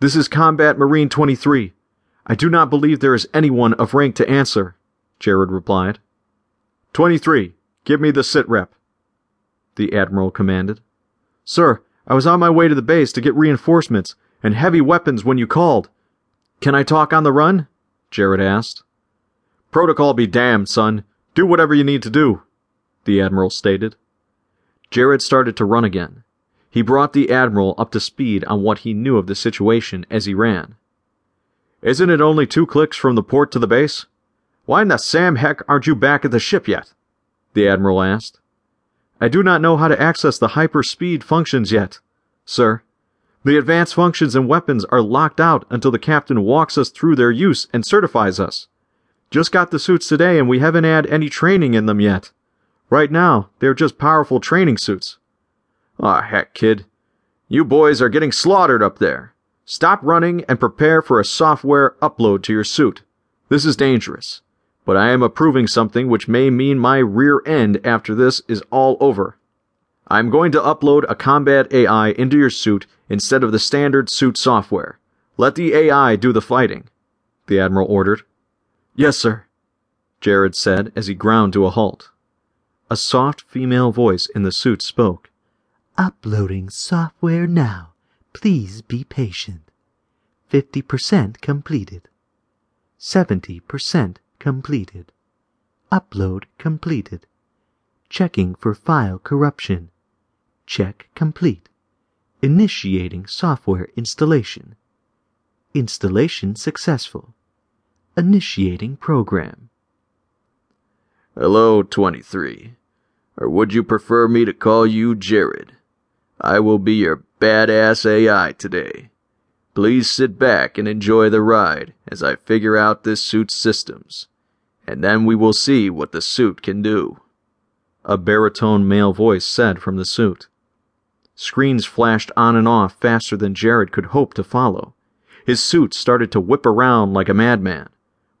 This is Combat Marine 23. I do not believe there is anyone of rank to answer, Jared replied. 23, give me the sit rep, the Admiral commanded. Sir, I was on my way to the base to get reinforcements and heavy weapons when you called. Can I talk on the run? Jared asked. Protocol be damned, son. Do whatever you need to do, the Admiral stated. Jared started to run again. He brought the Admiral up to speed on what he knew of the situation as he ran. Isn't it only two clicks from the port to the base? Why in the Sam heck aren't you back at the ship yet? The Admiral asked. I do not know how to access the hyperspeed functions yet, sir. The advanced functions and weapons are locked out until the captain walks us through their use and certifies us. Just got the suits today and we haven't had any training in them yet. Right now, they're just powerful training suits. Aw, oh, heck, kid. You boys are getting slaughtered up there. Stop running and prepare for a software upload to your suit. This is dangerous, but I am approving something which may mean my rear end after this is all over. I'm going to upload a combat AI into your suit instead of the standard suit software. Let the AI do the fighting, the Admiral ordered. Yes, sir, Jared said as he ground to a halt. A soft female voice in the suit spoke. Uploading software now. Please be patient. 50% completed. 70% completed. Upload completed. Checking for file corruption. Check complete. Initiating software installation. Installation successful. Initiating program. Hello, 23. Or would you prefer me to call you Jared? I will be your badass AI today. Please sit back and enjoy the ride as I figure out this suit's systems, and then we will see what the suit can do. A baritone male voice said from the suit. Screens flashed on and off faster than Jared could hope to follow. His suit started to whip around like a madman,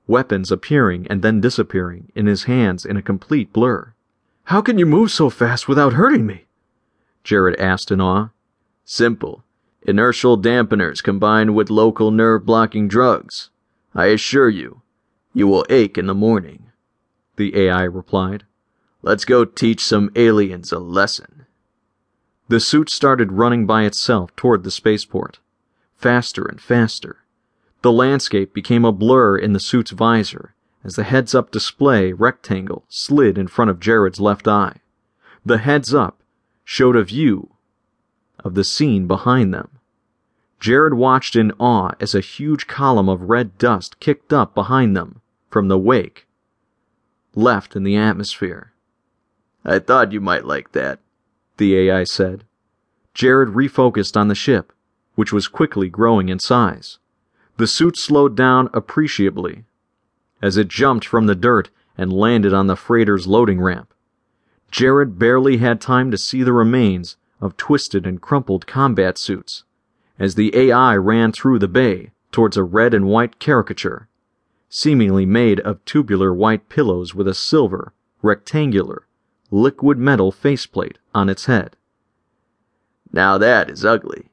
weapons appearing and then disappearing in his hands in a complete blur. How can you move so fast without hurting me? Jared asked in awe. Simple. Inertial dampeners combined with local nerve blocking drugs. I assure you, you will ache in the morning. The AI replied. Let's go teach some aliens a lesson. The suit started running by itself toward the spaceport, faster and faster. The landscape became a blur in the suit's visor as the heads up display rectangle slid in front of Jared's left eye. The heads up showed a view of the scene behind them. Jared watched in awe as a huge column of red dust kicked up behind them from the wake, left in the atmosphere. I thought you might like that, the AI said. Jared refocused on the ship, which was quickly growing in size. The suit slowed down appreciably as it jumped from the dirt and landed on the freighter's loading ramp. Jared barely had time to see the remains of twisted and crumpled combat suits as the AI ran through the bay towards a red and white caricature, seemingly made of tubular white pillows with a silver, rectangular, liquid metal faceplate on its head. Now that is ugly,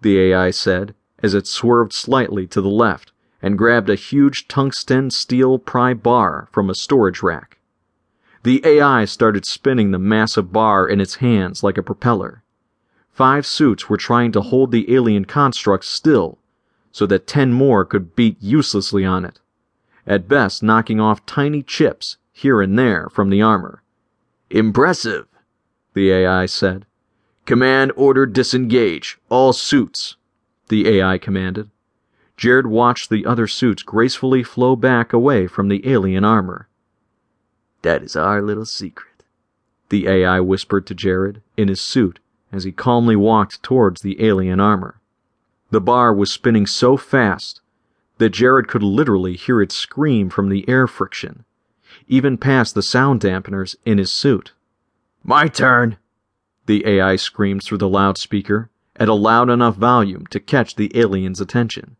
the AI said as it swerved slightly to the left and grabbed a huge tungsten steel pry bar from a storage rack. The AI started spinning the massive bar in its hands like a propeller. Five suits were trying to hold the alien construct still so that ten more could beat uselessly on it, at best knocking off tiny chips here and there from the armor. Impressive, the AI said. Command order disengage, all suits, the AI commanded. Jared watched the other suits gracefully flow back away from the alien armor. That is our little secret, the AI whispered to Jared in his suit as he calmly walked towards the alien armor. The bar was spinning so fast that Jared could literally hear it scream from the air friction, even past the sound dampeners in his suit. My turn, the AI screamed through the loudspeaker at a loud enough volume to catch the alien's attention.